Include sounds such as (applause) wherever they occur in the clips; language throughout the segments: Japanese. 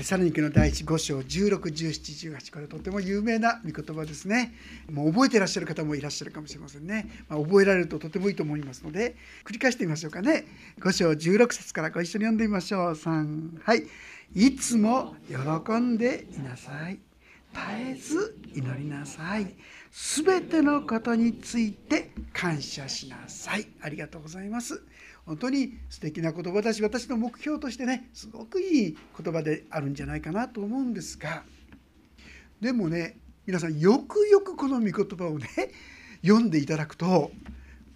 テサロニケの第一5章161718これとても有名な御言葉ですね。もう覚えてらっしゃる方もいらっしゃるかもしれませんね、まあ、覚えられるととてもいいと思いますので繰り返してみましょうかね。5章16節からご一緒に読んでみましょう。3はい。いつも喜んでいなさい。絶えず祈りなさい。すべてのことについて感謝しなさい。ありがとうございます。本当に素敵な言葉だし私の目標としてねすごくいい言葉であるんじゃないかなと思うんですがでもね皆さんよくよくこの御言葉をね (laughs) 読んでいただくと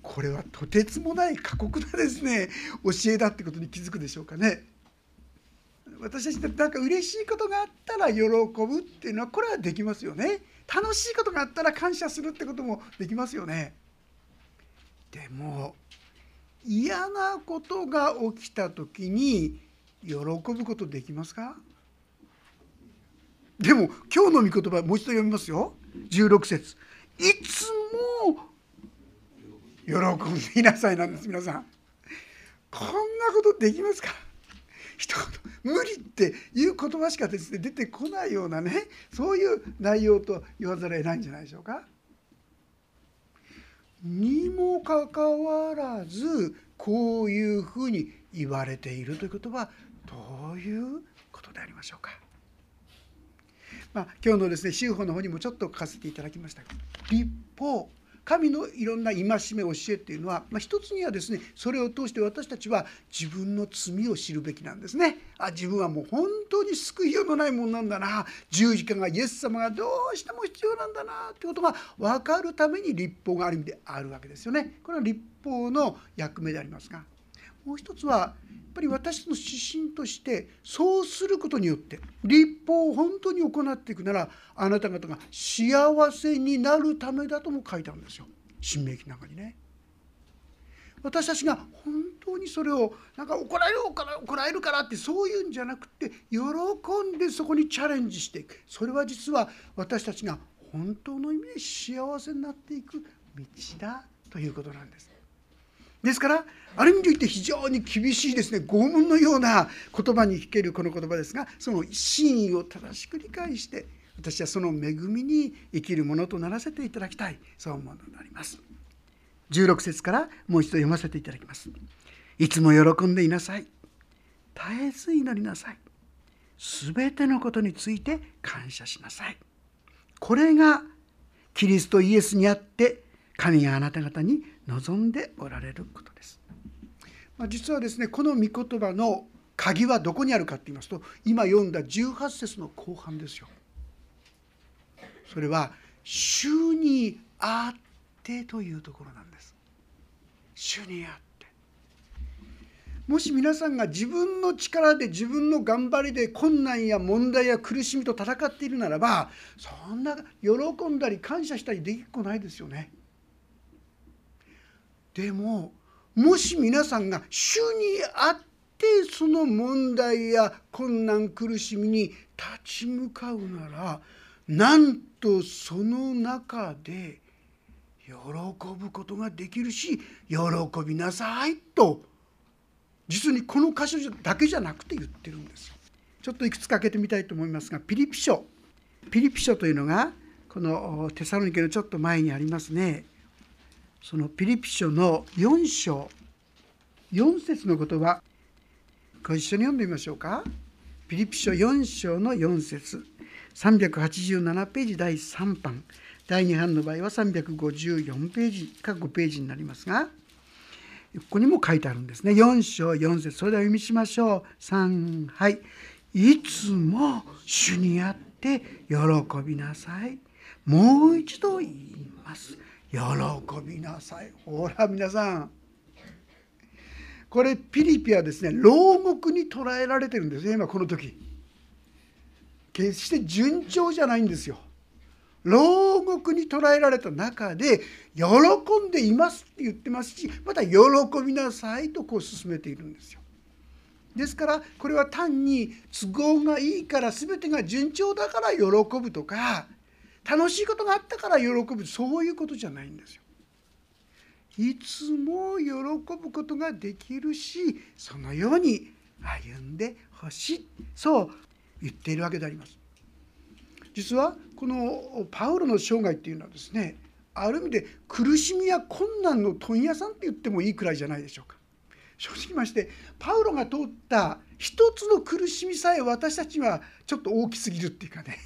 これはとてつもない過酷なですね教えだってことに気づくでしょうかね。私たちってなんか嬉しいことがあったら喜ぶっていうのはこれはできますよね。楽しいことがあったら感謝するってこともできますよね。でも嫌なことが起きた時に喜ぶことできますか？でも今日の御言葉もう一度読みますよ。16節。いつも喜んでいなさいなんです皆さん。こんなことできますか？一言無理っていう言葉しかですね出てこないようなねそういう内容と言わざるを得ないんじゃないでしょうか？にもかかわらずこういうふうに言われているということはどういうことでありましょうか。まあ、今日のですね修法の方にもちょっと書かせていただきました立法神のいろんな戒め教えっていうのは、まあ、一つにはですねそれを通して私たちは自分の罪を知るべきなんですね。あ自分はもう本当に救いようのないもんなんだな。十字架がイエス様がどうしても必要なんだなってことが分かるために立法がある意味であるわけですよね。これは立法の役目でありますがもう一つはぱり私の指針としてそうすることによって立法を本当に行っていくならあなた方が幸せになるためだとも書いてあるんですよ新明記の中にね。私たちが本当にそれをなんか怒られるから怒られるからってそういうんじゃなくて喜んでそこにチャレンジしていくそれは実は私たちが本当の意味で幸せになっていく道だということなんです。ですからある意味で言って非常に厳しいですね拷問のような言葉に聞けるこの言葉ですがその真意を正しく理解して私はその恵みに生きるものとならせていただきたいそう思うのであります。16節からもう一度読ませていただきます。いつも喜んでいなさい。絶えず祈りなさい。すべてのことについて感謝しなさい。これがキリストイエスにあって神があなた方に望んでおられることです。まあ、実はですねこの御言葉の鍵はどこにあるかと言いますと今読んだ18節の後半ですよ。それは「主にあって」というところなんです。主にあって。もし皆さんが自分の力で自分の頑張りで困難や問題や苦しみと戦っているならばそんな喜んだり感謝したりできっこないですよね。でももし皆さんが主にあってその問題や困難苦しみに立ち向かうならなんとその中で喜ぶことができるし喜びなさいと実にこの箇所だけじゃなくて言ってるんです。ちょっといくつか開けてみたいと思いますがピリピ書。ピリピ書というのがこのテサロニケのちょっと前にありますね。そのピリピ書の4章4節の言葉ご一緒に読んでみましょうか。ピリピ書4章の4節387ページ第3版。第2版の場合は354ページか5ページになりますがここにも書いてあるんですね。4章4節。それでは読みしましょう。3はい。いつも主にあって喜びなさい。もう一度言います。喜びなさい。ほら皆さん。これピリピはですね。牢獄に捕らえられてるんですね今この時。決して順調じゃないんですよ。牢獄に捕らえられた中で喜んでいますって言ってますしまた喜びなさいとこう進めているんですよ。ですからこれは単に都合がいいから全てが順調だから喜ぶとか楽しいことがあったから喜ぶそういうことじゃないんですよ。いつも喜ぶことができるしそのように歩んでほしいそう言っているわけであります。実はこのパウロの生涯っていうのはですねある意味で苦しみや困難の問屋さんって言ってもいいくらいじゃないでしょうか。正直ましてパウロが通った一つの苦しみさえ私たちはちょっと大きすぎるっていうかね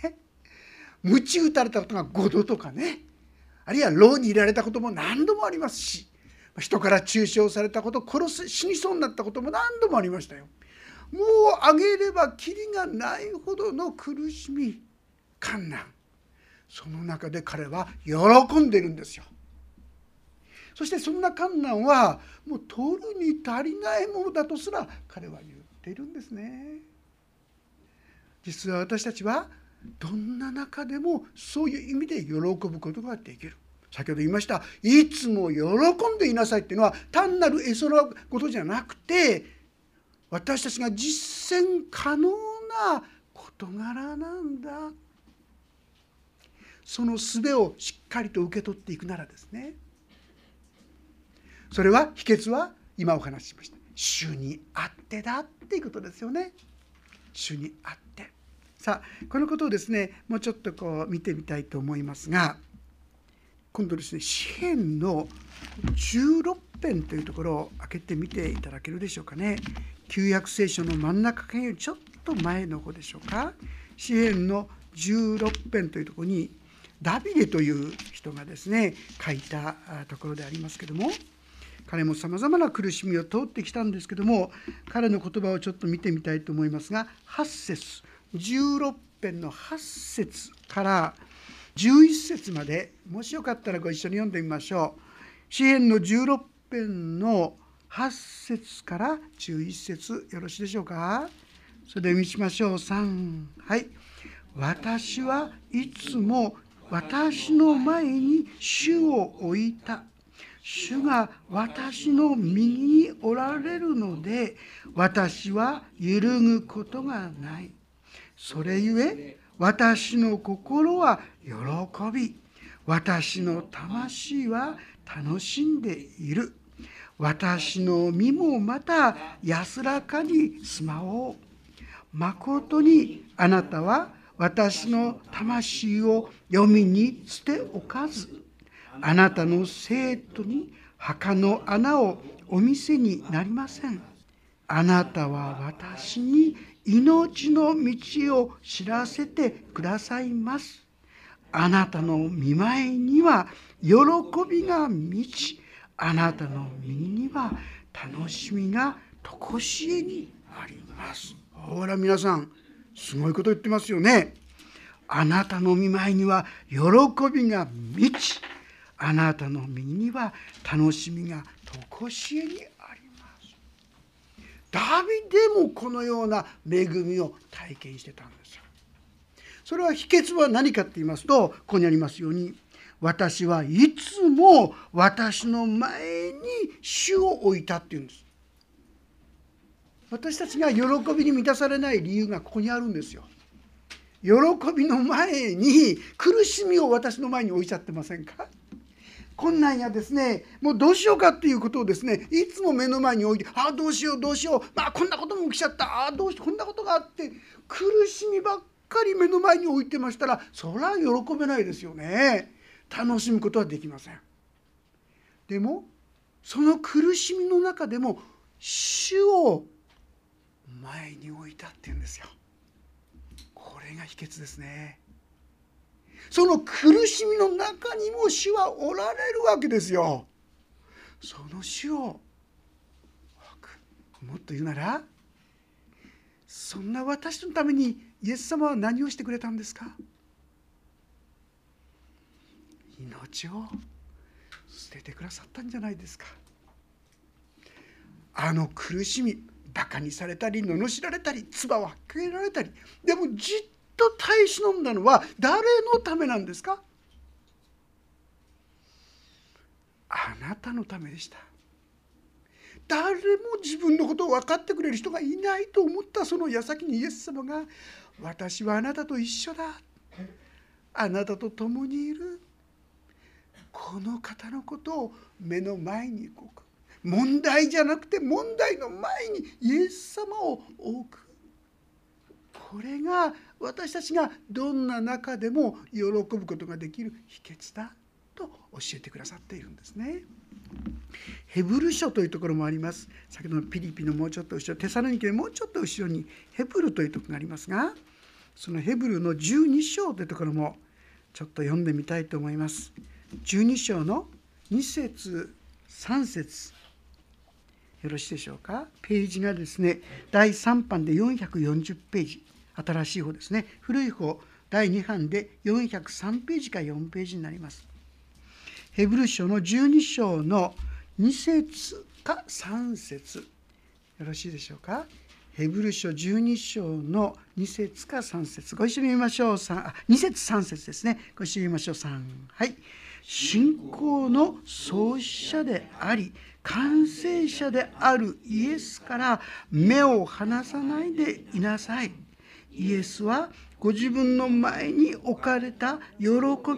鞭打たれたことが5度とかねあるいは牢に入れられたことも何度もありますし人から中傷されたこと殺す死にそうになったことも何度もありましたよ。もうあげればきりがないほどの苦しみ観難その中で彼は喜んでるんですよ。そしてそんな観難はもう取るに足りないものだとすら彼は言っているんですね。実は私たちはどんな中でもそういう意味で喜ぶことができる。先ほど言いましたいつも喜んでいなさいっていうのは単なる絵空ことじゃなくて私たちが実践可能な事柄なんだ。その術をしっかりと受け取っていくならですね。それは秘訣は今お話ししました。主にあってだっていうことですよね。主にあってさあこのことをですねもうちょっとこう見てみたいと思いますが今度ですね詩篇の16編というところを開けてみていただけるでしょうかね。旧約聖書の真ん中辺よりちょっと前の方でしょうか。詩篇の16編というところにダビデという人がですね書いたところでありますけども彼もさまざまな苦しみを通ってきたんですけども彼の言葉をちょっと見てみたいと思いますが8節。16編の8節から11節までもしよかったらご一緒に読んでみましょう。詩篇の16編の8節から11節よろしいでしょうか？それで見しましょう。3はい。私はいつも私の前に主を置いた。主が私の右におられるので私は揺るぐことがない。それゆえ私の心は喜び私の魂は楽しんでいる。私の身もまた安らかに住まおう。まことにあなたは私の魂を読みに捨ておかず。あなたの生徒に墓の穴をお見せになりません。あなたは私に命の道を知らせてくださいます。あなたの見舞いには喜びが満ち、あなたの身には楽しみが常しえにあります。ほら皆さん、すごいこと言ってますよね。あなたの見舞いには喜びが満ち、あなたの身には楽しみが常しえにありますダビデもこのような恵みを体験してたんですよ。それは秘訣は何かって言いますとここにありますように私はいつも私の前に主を置いたっていうんです。私たちが喜びに満たされない理由がここにあるんですよ。喜びの前に苦しみを私の前に置いちゃってませんか？困難やですね。もうどうしようかっていうことをですねいつも目の前に置いてああどうしようどうしよう。まあこんなことも起きちゃった。ああどうしてこんなことがあって苦しみばっかり目の前に置いてましたらそりゃ喜べないですよね。楽しむことはできません。でもその苦しみの中でも主を前に置いたっていうんですよ。これが秘訣ですね。その苦しみの中にも主はおられるわけですよ。その主をもっと言うならそんな私のためにイエス様は何をしてくれたんですか？命を捨ててくださったんじゃないですかあの苦しみバカにされたり罵られたり唾を吐けられたりでもじっと耐え忍んだのは誰のためなんですか？あなたのためでした。誰も自分のことを分かってくれる人がいないと思ったその矢先にイエス様が「私はあなたと一緒だ」「あなたと共にいる」この方のことを目の前に置く。問題じゃなくて問題の前にイエス様を置く。これが私たちがどんな中でも喜ぶことができる秘訣だと教えてくださっているんですね。ヘブル書というところもあります。先ほどのピリピのもうちょっと後ろ、テサロニケのもうちょっと後ろにヘブルというところがありますが、そのヘブルの12章というところもちょっと読んでみたいと思います。12章の2節3節よろしいでしょうか？ページがですね、第3版で440ページ、新しい方ですね。古い方、第2版で403ページか4ページになります。ヘブル書の12章の2節か3節よろしいでしょうか？ヘブル書12章の2節か3節ご一緒に見ましょう。2節3節ですね。ご一緒に見ましょう。3。はい。信仰の創始者であり、完成者であるイエスから目を離さないでいなさい。イエスはご自分の前に置かれた喜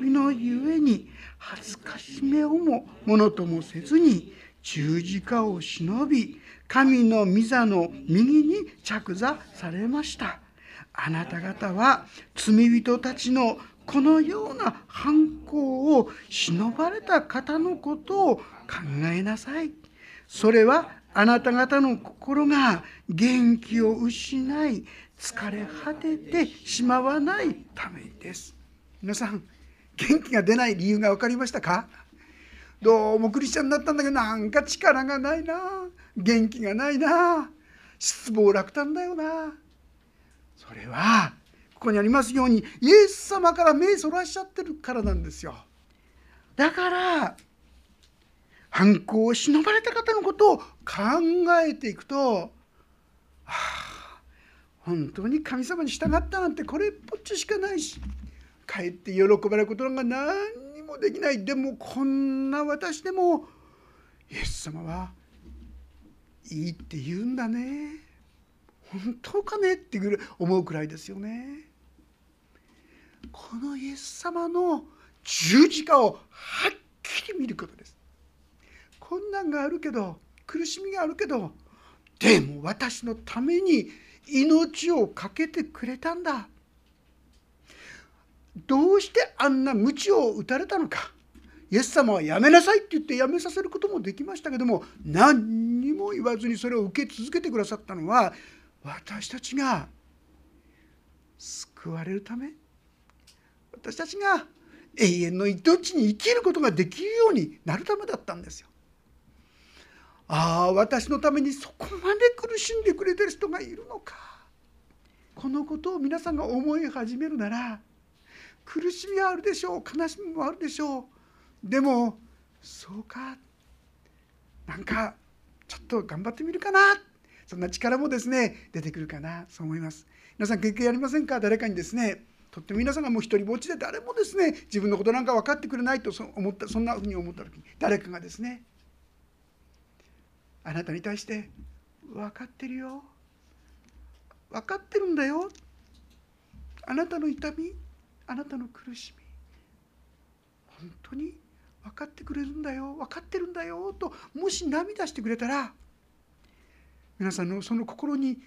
びのゆえに恥ずかしめをもものともせずに十字架を忍び神の御座の右に着座されました。あなた方は罪人たちのこのような犯行を忍ばれた方のことを考えなさい。それはあなた方の心が元気を失い疲れ果ててしまわないためです。皆さん元気が出ない理由が分かりましたか？どうもクリスチャンになったんだけどなんか力がないな。元気がないな。失望落胆だよな。それはここにありますようにイエス様から目そらしちゃってるからなんですよ。だから反抗を忍ばれた方のことを考えていくと、はあ、本当に神様に従ったなんてこれっぽっちしかないしかえって喜ばれることが何にもできないでもこんな私でもイエス様はいいって言うんだね本当かねって思うくらいですよね。このイエス様の十字架をはっきり見ることです。困難があるけど苦しみがあるけどでも私のために命を懸けてくれたんだ。どうしてあんな鞭を打たれたのかイエス様はやめなさいって言ってやめさせることもできましたけども何にも言わずにそれを受け続けてくださったのは私たちが救われるため私たちが永遠の命に生きることができるようになるためだったんですよ。ああ私のためにそこまで苦しんでくれてる人がいるのか。このことを皆さんが思い始めるなら苦しみはあるでしょう悲しみもあるでしょう。でもそうか。なんかちょっと頑張ってみるかな。そんな力もですね出てくるかな。そう思います。皆さん経験ありませんか？誰かにですねとっても皆さんがもう一人ぼっちで誰もですね自分のことなんか分かってくれないとそ思ったそんなふうに思った時に誰かがですねあなたに対して「分かってるよ。分かってるんだよ。あなたの痛みあなたの苦しみ。本当に分かってくれるんだよ。分かってるんだよ。ともし涙してくれたら皆さんのその心に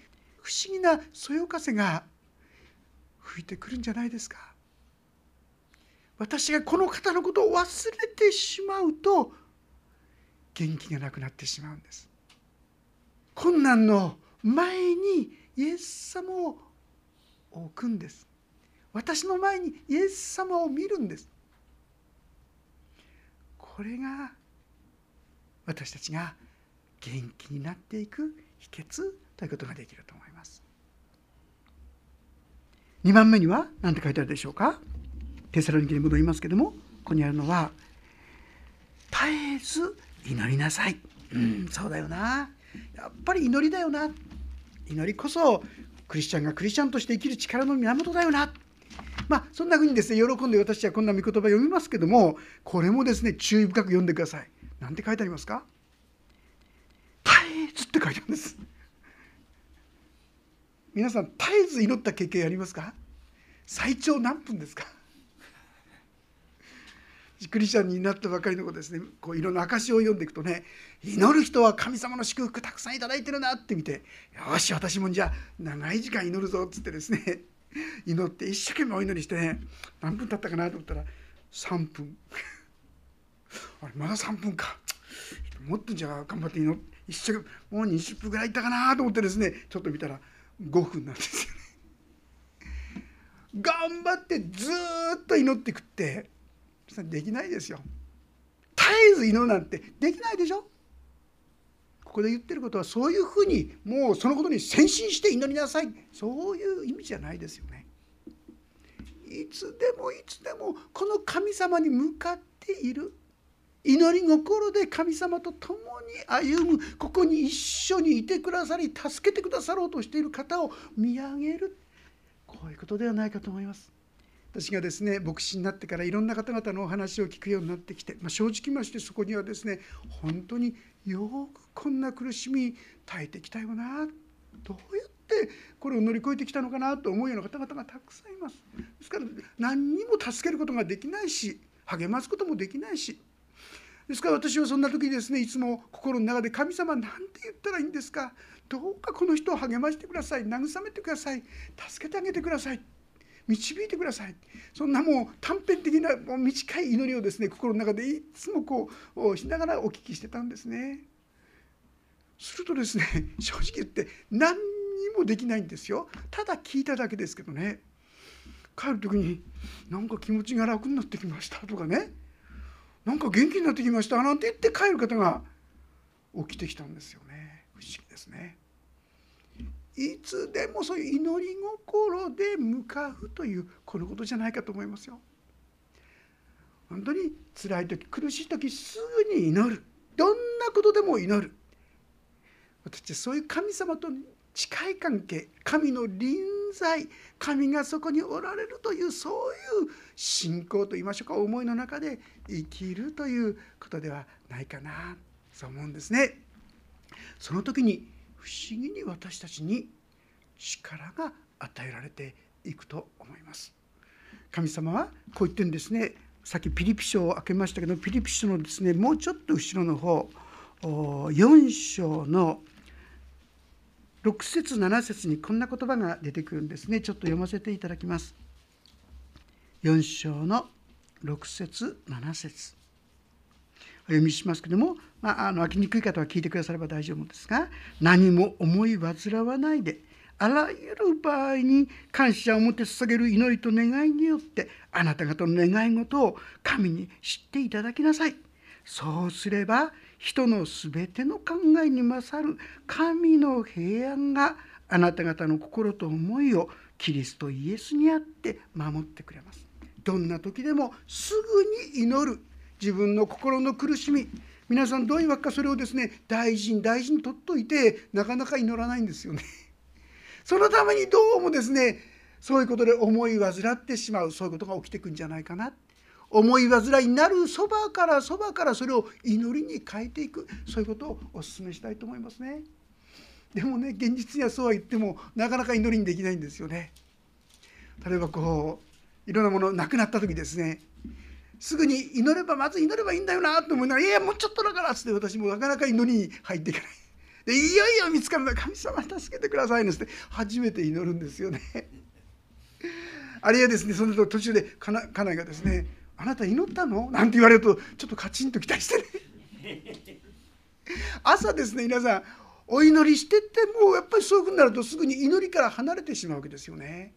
不思議なそよ風が吹いてくるんじゃないですか。私がこの方のことを忘れてしまうと元気がなくなってしまうんです。困難の前にイエス様を置くんです。私の前にイエス様を見るんです。これが私たちが元気になっていく秘訣ということができると思います。2番目には何て書いてあるでしょうか？テサロニケに戻りますけどもここにあるのは絶えず祈りなさい。うんそうだよな。やっぱり祈りだよな。祈りこそクリスチャンがクリスチャンとして生きる力の源だよな。まあ、そんなふうにですね喜んで私はこんな御言葉読みますけどもこれもですね注意深く読んでください。なんて書いてありますか？絶えずって書いてあるんです。皆さん絶えず祈った経験ありますか？最長何分ですか？クリスチャンになったばかりの子ですね。こういろんな証を読んでいくとね祈る人は神様の祝福たくさんいいてるなって見てよし私もじゃあ長い時間祈るぞっつってですね (laughs) 祈って一生懸命お祈りしてね何分経ったかなと思ったら3分。あれまだ3分か。もっとじゃあ頑張って祈って一生懸命もう20分ぐらいいったかなと思ってですねちょっと見たら5分なんですよね。頑張ってずっと祈ってくってできないですよ。絶えず祈るなんてできないでしょここで言ってることはそういうふうにもうそのことに先進して祈りなさいそういう意味じゃないですよね。いつでもいつでもこの神様に向かっている祈り心で神様と共に歩むここに一緒にいてくださり助けてくださろうとしている方を見上げるこういうことではないかと思います。私がですね牧師になってからいろんな方々のお話を聞くようになってきて、まあ、正直ましてそこにはですね本当によくこんな苦しみ耐えてきたよなどうやってこれを乗り越えてきたのかなと思うような方々がたくさんいます。ですから何にも助けることができないし励ますこともできないし。ですから私はそんな時にですねいつも心の中で神様何て言ったらいいんですか？どうかこの人を励ましてください慰めてください助けてあげてください。導いてください。そんなもう短編的なもう短い祈りをですね心の中でいつもこうしながらお聞きしてたんですね。するとですね (laughs) 正直言って何にもできないんですよ。ただ聞いただけですけどね。帰る時になんか気持ちが楽になってきましたとかね。なんか元気になってきましたなんて言って帰る方が起きてきたんですよね。不思議ですね。いつでもそういう祈り心で向かうというこのことじゃないかと思いますよ。本当に辛い時苦しい時すぐに祈る。どんなことでも祈る。私はそういう神様と近い関係神の臨在神がそこにおられるというそういう信仰といいましょうか思いの中で生きるということではないかなそう思うんですね。その時に不思議に私たちに力が与えられていくと思います。神様はこう言ってるんですね。さっきピリピ書を開けましたけどピリピ書のですねもうちょっと後ろの方4章の6節7節にこんな言葉が出てくるんですね。ちょっと読ませていただきます。4章の6節7節。お読みしますけども、まあ、あの開きにくい方は聞いてくだされば大丈夫ですが何も思い煩わないであらゆる場合に感謝を持って捧げる祈りと願いによってあなた方の願い事を神に知っていただきなさい。そうすれば人のすべての考えに勝る神の平安があなた方の心と思いをキリストイエスにあって守ってくれます。どんな時でもすぐに祈る自分の心の苦しみ皆さんどういうわけかそれをですね大事に大事に取っといてなかなか祈らないんですよね。(laughs) そのためにどうもですねそういうことで思い患ってしまうそういうことが起きてくんじゃないかな思い煩いになるそばからそばからそれを祈りに変えていくそういうことをお勧めしたいと思いますね。でもね現実にはそうは言ってもなかなか祈りにできないんですよね。例えばこういろんなものなくなった時ですねすぐに祈ればまず祈ればいいんだよなと思いながら「いやもうちょっとだから」っつって私もなかなか祈りに入っていかない。でいよいよ見つかるの神様助けてください」のって初めて祈るんですよね。あるいはですねその途中で家内がですねあなた祈ったの？なんて言われるとちょっとカチンときたりしてね (laughs) 朝ですね皆さんお祈りしててもうやっぱりそういうふうになるとすぐに祈りから離れてしまうわけですよね。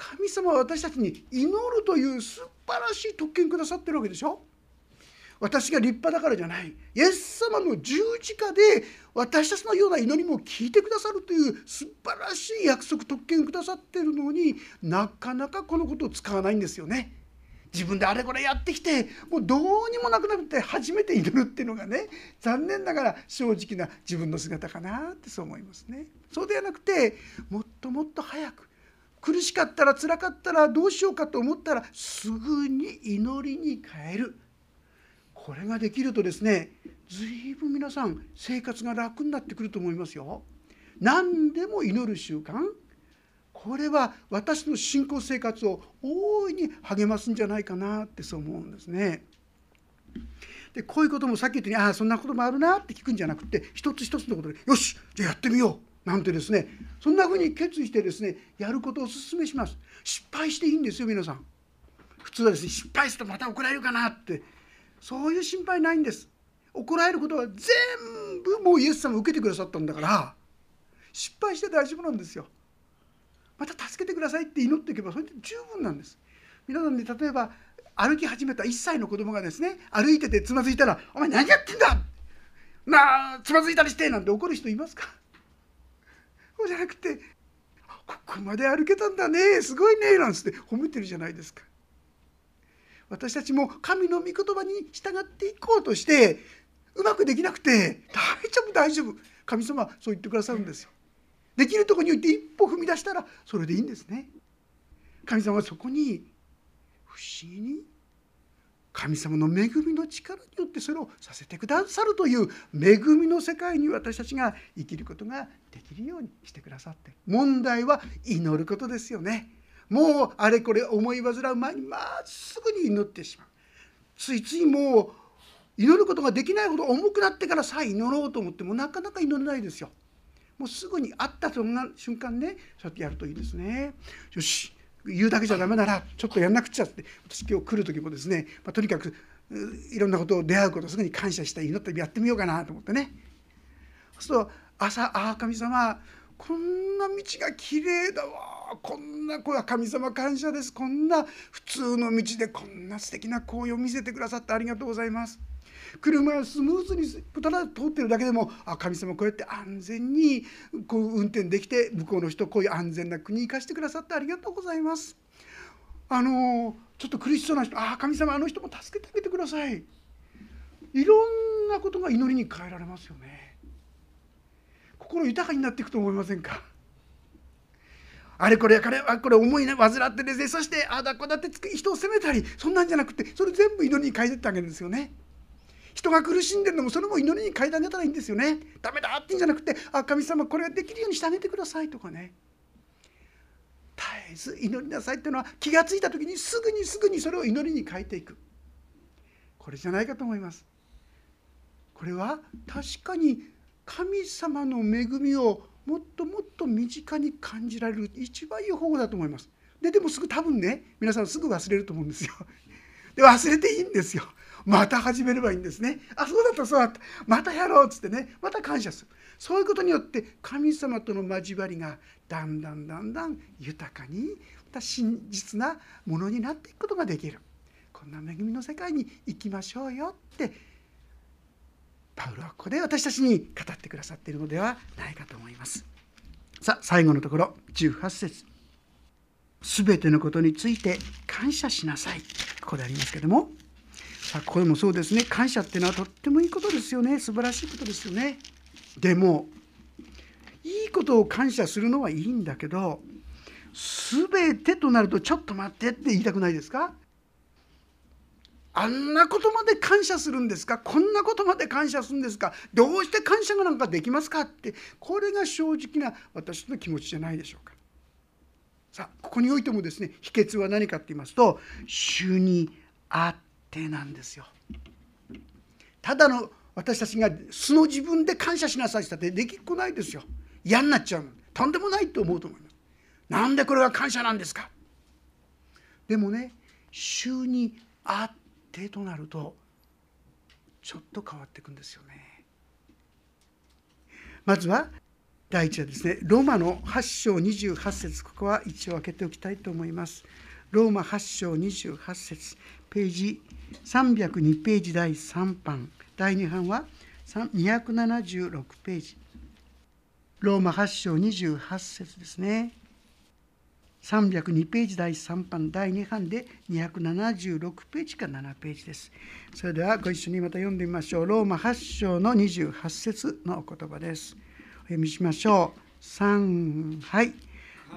神様は私たちに祈るという素晴らしい特権くださってるわけでしょ？私が立派だからじゃないイエス様の十字架で私たちのような祈りも聞いてくださるという素晴らしい約束特権くださってるのになかなかこのことを使わないんですよね。自分であれこれやってきてもうどうにもなくなって初めて祈るっていうのがね残念ながら正直な自分の姿かなってそう思いますね。そうではなくてもっともっと早く苦しかったら辛かったらどうしようかと思ったらすぐに祈りに変えるこれができるとですね随分皆さん生活が楽になってくると思いますよ。何でも祈る習慣これは私の信仰生活を大いに励ますんじゃないかなってそう思うんですね。でこういうこともさっき言ったようにああそんなこともあるなって聞くんじゃなくて一つ一つのことでよしじゃあやってみようなんてですねそんなふうに決意してですねやることをお勧めします。失敗していいんですよ皆さん。普通はですね失敗するとまた怒られるかなって。そういう心配ないんです。怒られることは全部もうイエス様受けてくださったんだから失敗して大丈夫なんですよ。また助けてくださいって祈っていけばそれで十分なんです。皆さんね例えば歩き始めた1歳の子供がですね歩いててつまずいたら「お前何やってんだ!」なあつまずいたりしてなんて怒る人いますか？そうじゃなくて「ここまで歩けたんだねすごいね」なんつって褒めてるじゃないですか。私たちも神の御言葉に従っていこうとしてうまくできなくて「大丈夫大丈夫」神様はそう言ってくださるんですよ。できるとこにおいて一歩踏み出したらそれでいいんですね。神様はそこに不思議に神様の恵みの力によってそれをさせてくださるという恵みの世界に私たちが生きることができるようにしてくださって。問題は祈ることですよね。もうあれこれ思い煩う前にまっすぐに祈ってしまう。ついついもう祈ることができないほど重くなってからさあ祈ろうと思ってもなかなか祈れないですよ。もうすぐに会ったそんな瞬間ね。そうやってやるといいですね。よし。言うだけじゃダメならちょっとやんなくちゃって私今日来る時もですね、まあ、とにかくいろんなことを出会うことすぐに感謝したい祈ったりやってみようかなと思ってね。そうすると朝「ああ神様こんな道が綺麗だわこんなこれは神様感謝ですこんな普通の道でこんな素敵な紅葉を見せてくださってありがとうございます」車がスムーズにただ通ってるだけでもあ神様こうやって安全にこう運転できて向こうの人こういう安全な国に行かせてくださってありがとうございます。あのちょっと苦しそうな人ああ神様あの人も助けてあげてください。いろんなことが祈りに変えられますよね。心豊かになっていくと思いませんか？あれこれ彼はこれ思いね患ってですねそしてあだこだって人を責めたりそんなんじゃなくてそれ全部祈りに変えてってあげるんですよね。人が苦しんでるのもそれも祈りに変えてあげたらいいんですよね。ダメだって言うんじゃなくてあ神様これができるようにしてあげてくださいとかね。絶えず祈りなさいっていうのは気が付いた時にすぐにすぐにそれを祈りに変えていく。これじゃないかと思います。これは確かに神様の恵みをもっともっと身近に感じられる一番いい方法だと思います。ででもすぐ多分ね皆さんすぐ忘れると思うんですよ。で忘れていいんですよ。また始めればいいんですね。あそうだったそうだった。またやろうっつってね。また感謝する。そういうことによって神様との交わりがだんだんだんだん豊かにまた真実なものになっていくことができる。こんな恵みの世界に行きましょうよってパウロはここで私たちに語ってくださっているのではないかと思います。さあ最後のところ18節。すべてのことについて感謝しなさい。ここでありますけども。さあこれもそうですね。感謝っていうのはとってもいいことですよね。素晴らしいことですよね。でもいいことを感謝するのはいいんだけど全てとなるとちょっと待ってって言いたくないですか？あんなことまで感謝するんですか？こんなことまで感謝するんですか？どうして感謝がなんかできますかってこれが正直な私の気持ちじゃないでしょうか。さあここにおいてもですね秘訣は何かって言いますと主にあって定なんですよ。ただの私たちが素の自分で感謝しなさいって言ったってできっこないですよ。嫌になっちゃうとんでもないと思うと思います。なんでこれが感謝なんですかでもね主にあってとなるとちょっと変わっていくんですよね。まずは第一はですねローマの8章28節ここは一応開けておきたいと思います。ローマ8章28節ページ302ページ第3版。第2版は276ページ。ローマ8章28節ですね。302ページ第3版。第2版で276ページか7ページです。それではご一緒にまた読んでみましょう。ローマ8章の28節のお言葉です。お読みしましょう。3はい。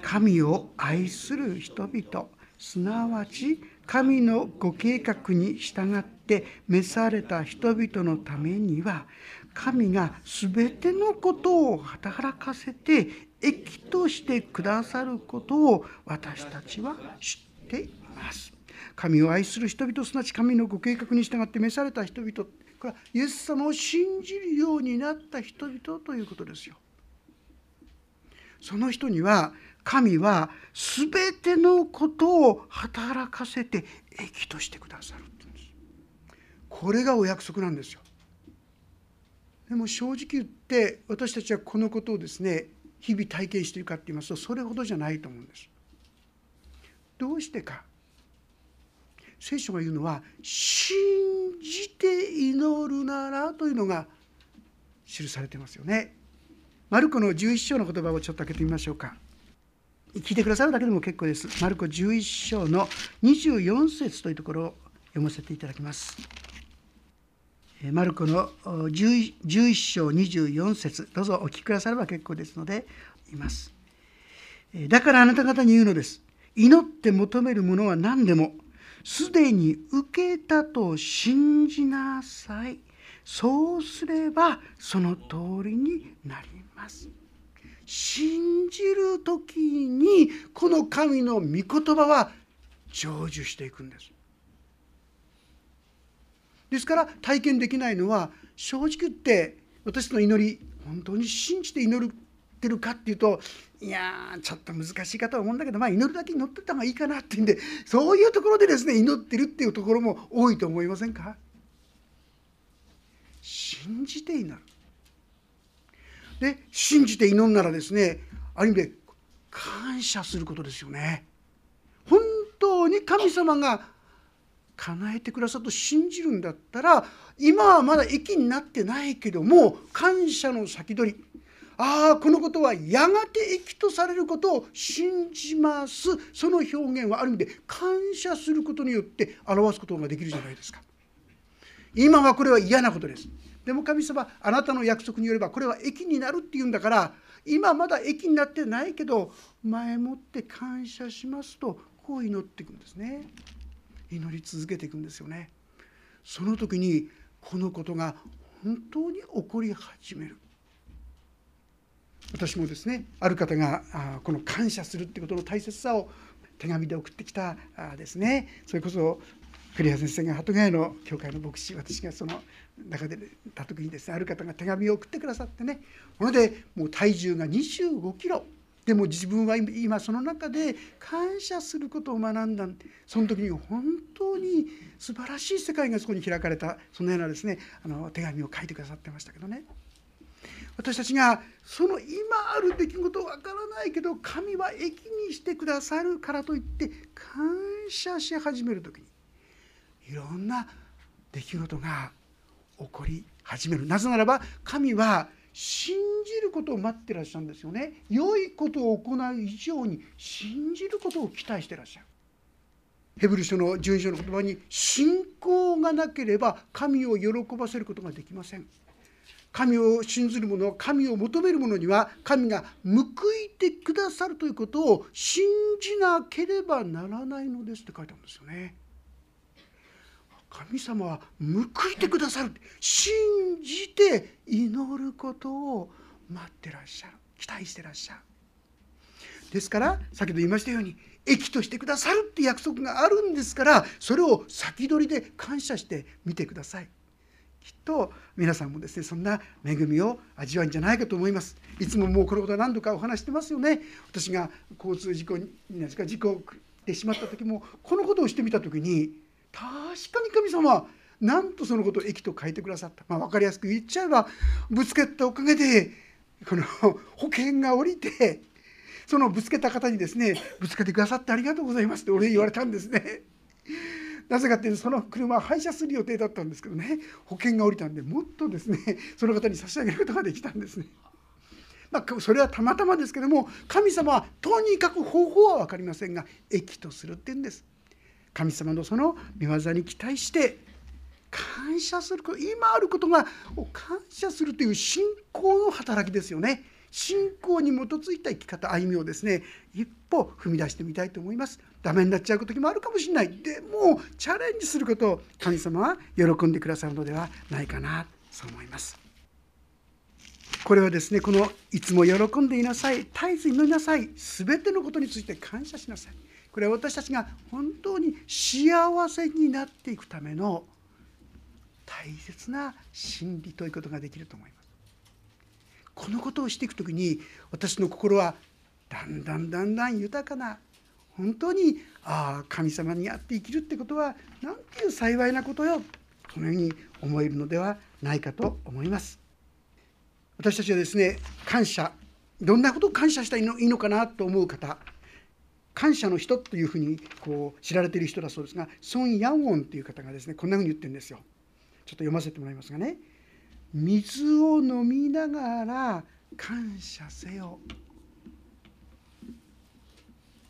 神を愛する人々すなわち神のご計画に従って召された人々のためには神が全てのことを働かせて益としてくださることを私たちは知っています。神を愛する人々すなわち神のご計画に従って召された人々これはイエス様を信じるようになった人々ということですよ。その人には神は全てのことを働かせて益としてくださるって言うんです。これがお約束なんですよ。でも正直言って私たちはこのことをですね日々体験しているかって言いますとそれほどじゃないと思うんです。どうしてか聖書が言うのは信じて祈るならというのが記されてますよね。マルコの11章の言葉をちょっと開けてみましょうか。聞いてくださるだけでも結構です。マルコ11章の24節というところを読ませていただきます。マルコの 11, 11章24節どうぞお聞きくだされば結構ですのでいます。だからあなた方に言うのです。祈って求めるものは何でもすでに受けたと信じなさい。そうすればその通りになります。信じる時にこの神の御言葉は成就していくんです。ですから体験できないのは正直言って私の祈り本当に信じて祈ってるかっていうといやちょっと難しいかと思うんだけどまあ祈るだけ祈ってた方がいいかなっていうんでそういうところでですね祈ってるっていうところも多いと思いませんか？信じて祈る。で信じて祈るならですねある意味で感謝することですよね。本当に神様が叶えてくださると信じるんだったら今はまだ益になってないけども感謝の先取り。ああこのことはやがて益とされることを信じます。その表現はある意味で感謝することによって表すことができるじゃないですか。今はこれは嫌なことです。でも神様あなたの約束によればこれは益になるっていうんだから今まだ益になってないけど前もって感謝しますとこう祈っていくんですね。祈り続けていくんですよね。その時にこのことが本当に起こり始める。私もですねある方がこの感謝するってことの大切さを手紙で送ってきたですねそれこそ栗原先生が鳩ヶ谷の教会の牧師私がその中でた時にですねある方が手紙を送ってくださってねそれでもう体重が25キロ。でも自分は今その中で感謝することを学んだその時に本当に素晴らしい世界がそこに開かれたそのようなですねあの手紙を書いてくださってましたけどね。私たちがその今ある出来事わからないけど神は益にしてくださるからといって感謝し始める時にいろんな出来事が起こり始める。なぜならば神は信じることを待ってらっしゃるんですよね。良いことを行う以上に信じることを期待してらっしゃる。ヘブル書の順書の言葉に信仰がなければ神を喜ばせることができません。神を信ずる者は神を求める者には神が報いてくださるということを信じなければならないのですって書いてあるんですよね。神様は報いてくださる。信じて祈ることを待ってらっしゃる。期待してらっしゃる。ですから先ほど言いましたように益としてくださるって約束があるんですからそれを先取りで感謝してみてください。きっと皆さんもですねそんな恵みを味わうんじゃないかと思います。いつももうこのことは何度かお話してますよね。私が交通事故にですか事故をってしまった時もこのことをしてみた時に確かに神様なんとそのことを益と書いてくださった、まあ、分かりやすく言っちゃえばぶつけたおかげでこの保険が下りてそのぶつけた方にですねぶつけてくださってありがとうございますって俺言われたんですね。なぜかっていうとその車は廃車する予定だったんですけどね保険が下りたんでもっとですねその方に差し上げることができたんですね。まあ、それはたまたまですけども神様はとにかく方法は分かりませんが益とするって言うんです。神様のその御業に期待して感謝すること今あることが感謝するという信仰の働きですよね。信仰に基づいた生き方歩みをですね一歩踏み出してみたいと思います。ダメになっちゃう時もあるかもしれない。でもチャレンジすることを神様は喜んでくださるのではないかなそう思います。これはですねこの「いつも喜んでいなさい絶えず祈りなさい全てのことについて感謝しなさい」これは私たちが本当に幸せになっていくための大切な真理ということができると思います。このことをしていく時に私の心はだんだんだんだん豊かな本当にああ神様にあって生きるってことは何ていう幸いなことよこのように思えるのではないかと思います。私たちはですね感謝どんなことを感謝したらいいのかなと思う方感謝の人というふうにこう知られている人だそうですがソン・ヤンウォンという方がですねこんなふうに言ってるんですよ。ちょっと読ませてもらいますがね。水を飲みながら感謝せよ。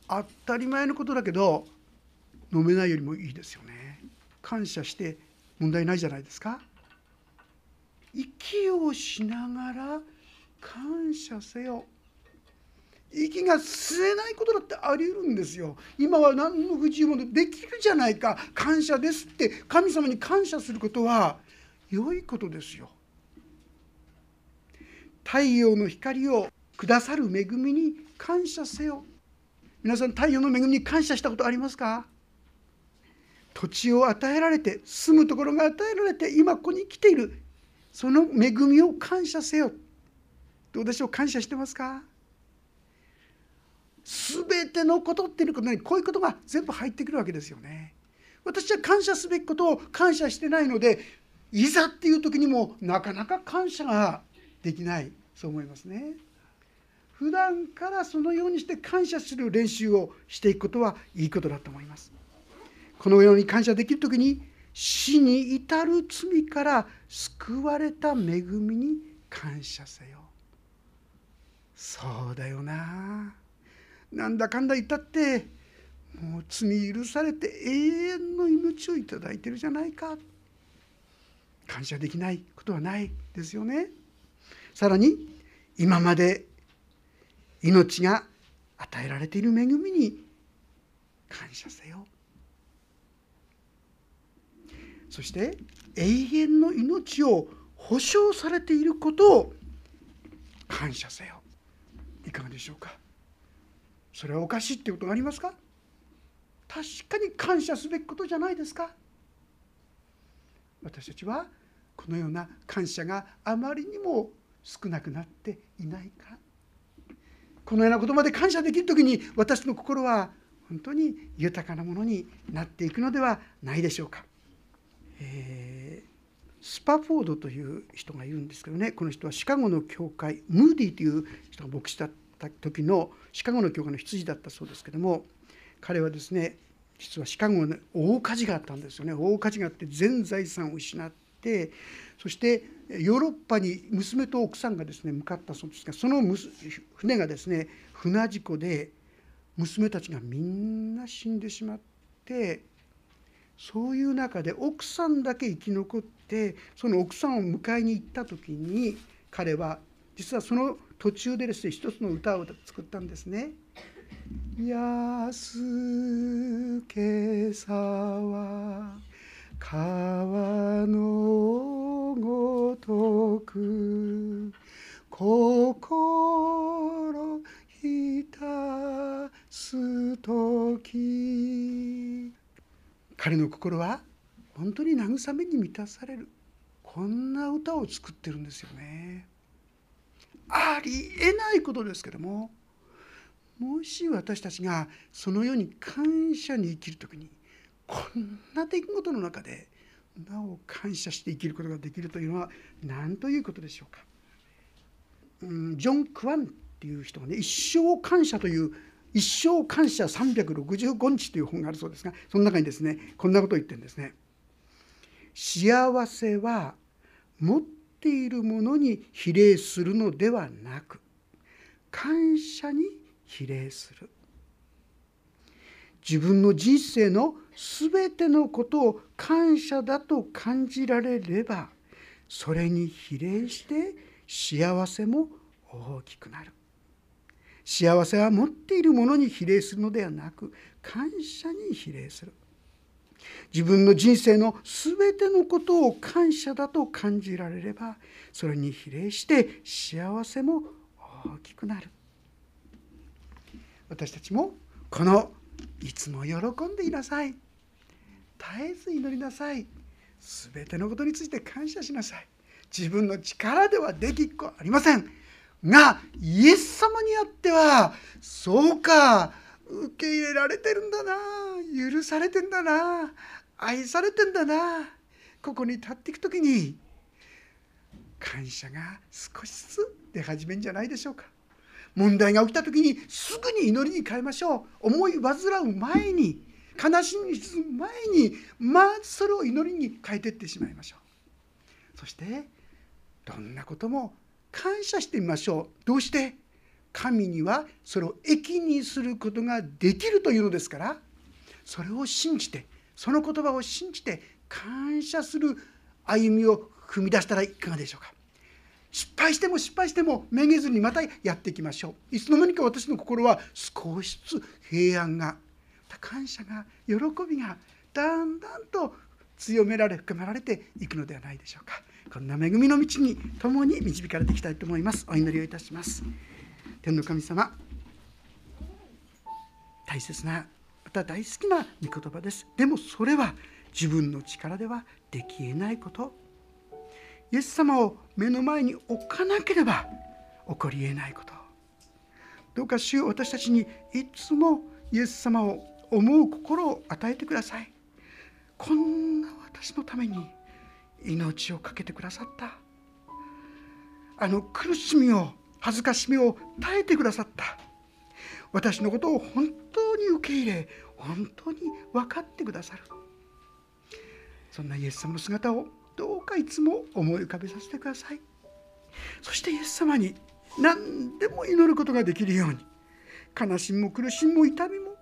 当たり前のことだけど飲めないよりもいいですよね。感謝して問題ないじゃないですか。息をしながら感謝せよ。息が吸えないことだってあり得るんですよ。今は何の不自由もできるじゃないか。感謝ですって。神様に感謝することは良いことですよ。太陽の光をくださる恵みに感謝せよ。皆さん太陽の恵みに感謝したことありますか？土地を与えられて住むところが与えられて今ここに来ている。その恵みを感謝せよ。どうでしょう？感謝してますか？全てのことっていうことにこういうことが全部入ってくるわけですよね。私は感謝すべきことを感謝してないのでいざっていう時にもなかなか感謝ができないそう思いますね。普段からそのようにして感謝する練習をしていくことはいいことだと思います。このように感謝できる時に死に至る罪から救われた恵みに感謝せよ。そうだよな。なんだかんだ言ったってもう罪許されて永遠の命をいただいてるじゃないか。感謝できないことはないですよね。さらに今まで命が与えられている恵みに感謝せよ。そして永遠の命を保証されていることを感謝せよ。いかがでしょうか。それはおかしいってことがありますか？確かに感謝すべきことじゃないですか？私たちはこのような感謝があまりにも少なくなっていないか？このようなことまで感謝できる時に私の心は本当に豊かなものになっていくのではないでしょうか？えー、スパフォードという人がいるんですけどね。この人はシカゴの教会ムーディーという人が牧師だった時のシカゴの教会の羊だったそうですけども彼はですね実はシカゴの大火事があったんですよね。大火事があって全財産を失ってそしてヨーロッパに娘と奥さんがですね向かったそうですがその船がですね船事故で娘たちがみんな死んでしまってそういう中で奥さんだけ生き残ってその奥さんを迎えに行った時に彼は実はその途中でですね一つの歌を作ったんですね。安けさは川のごとく心浸す時彼の心は本当に慰めに満たされるこんな歌を作ってるんですよね。ありえないことですけどももし私たちがそのように感謝に生きる時にこんな出来事の中でなお感謝して生きることができるというのは何ということでしょうか。うん、ジョン・クワンっていう人がね「一生感謝」という「一生感謝365日」という本があるそうですがその中にですねこんなことを言ってるんですね。幸せは持っているものに比例するのではなく感謝に比例する。自分の人生の全てのことを感謝だと感じられればそれに比例して幸せも大きくなる。幸せは持っているものに比例するのではなく感謝に比例する。自分の人生の全てのことを感謝だと感じられればそれに比例して幸せも大きくなる。私たちもこのいつも喜んでいなさい。絶えず祈りなさい。全てのことについて感謝しなさい。自分の力ではできっこありません。がイエス様にあってはそうか。受け入れられてるんだな。許されてんだな。愛されてんだな。ここに立っていく時に感謝が少しずつ出始めんじゃないでしょうか。問題が起きた時にすぐに祈りに変えましょう。思い煩う前に悲しみに沈む前にまずそれを祈りに変えていってしまいましょう。そしてどんなことも感謝してみましょう。どうして？神にはそれを益にすることができるというのですからそれを信じてその言葉を信じて感謝する歩みを踏み出したらいかがでしょうか。失敗しても失敗してもめげずにまたやっていきましょう。いつの間にか私の心は少しずつ平安が感謝が喜びがだんだんと強められ深められていくのではないでしょうか。こんな恵みの道に共に導かれていきたいと思います。お祈りをいたします。天の神様。大切なまた大好きな御言葉です。でもそれは自分の力ではできえないこと。イエス様を目の前に置かなければ起こりえないこと。どうか主私たちにいつもイエス様を思う心を与えてください。こんな私のために命を懸けてくださった。あの苦しみを恥ずかしみを耐えてくださった。私のことを本当に受け入れ本当に分かってくださる。そんなイエス様の姿をどうかいつも思い浮かべさせてください。そしてイエス様に何でも祈ることができるように悲しみも苦しみも痛みも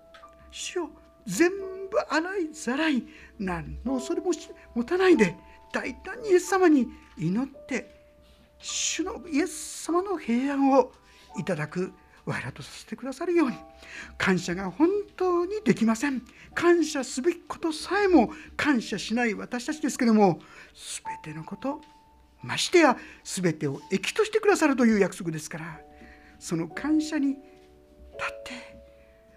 主を全部洗いざらい何の恐れも持たないで大胆にイエス様に祈って主のイエス様の平安をいただく我らとさせてくださるように。感謝が本当にできません。感謝すべきことさえも感謝しない私たちですけども全てのことましてや全てを益としてくださるという約束ですから。その感謝に立って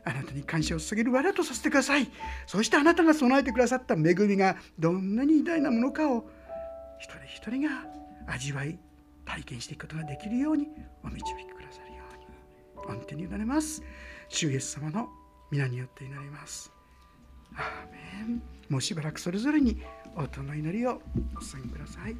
あなたに感謝を捧げる我らとさせてください。そしてあなたが備えてくださった恵みがどんなに偉大なものかを一人一人が味わい体験していくことができるようにお導きくださるように。御手に委ねます。主イエス様の皆によって祈ります。アーメン。もうしばらくそれぞれに音の祈りをお捧げください。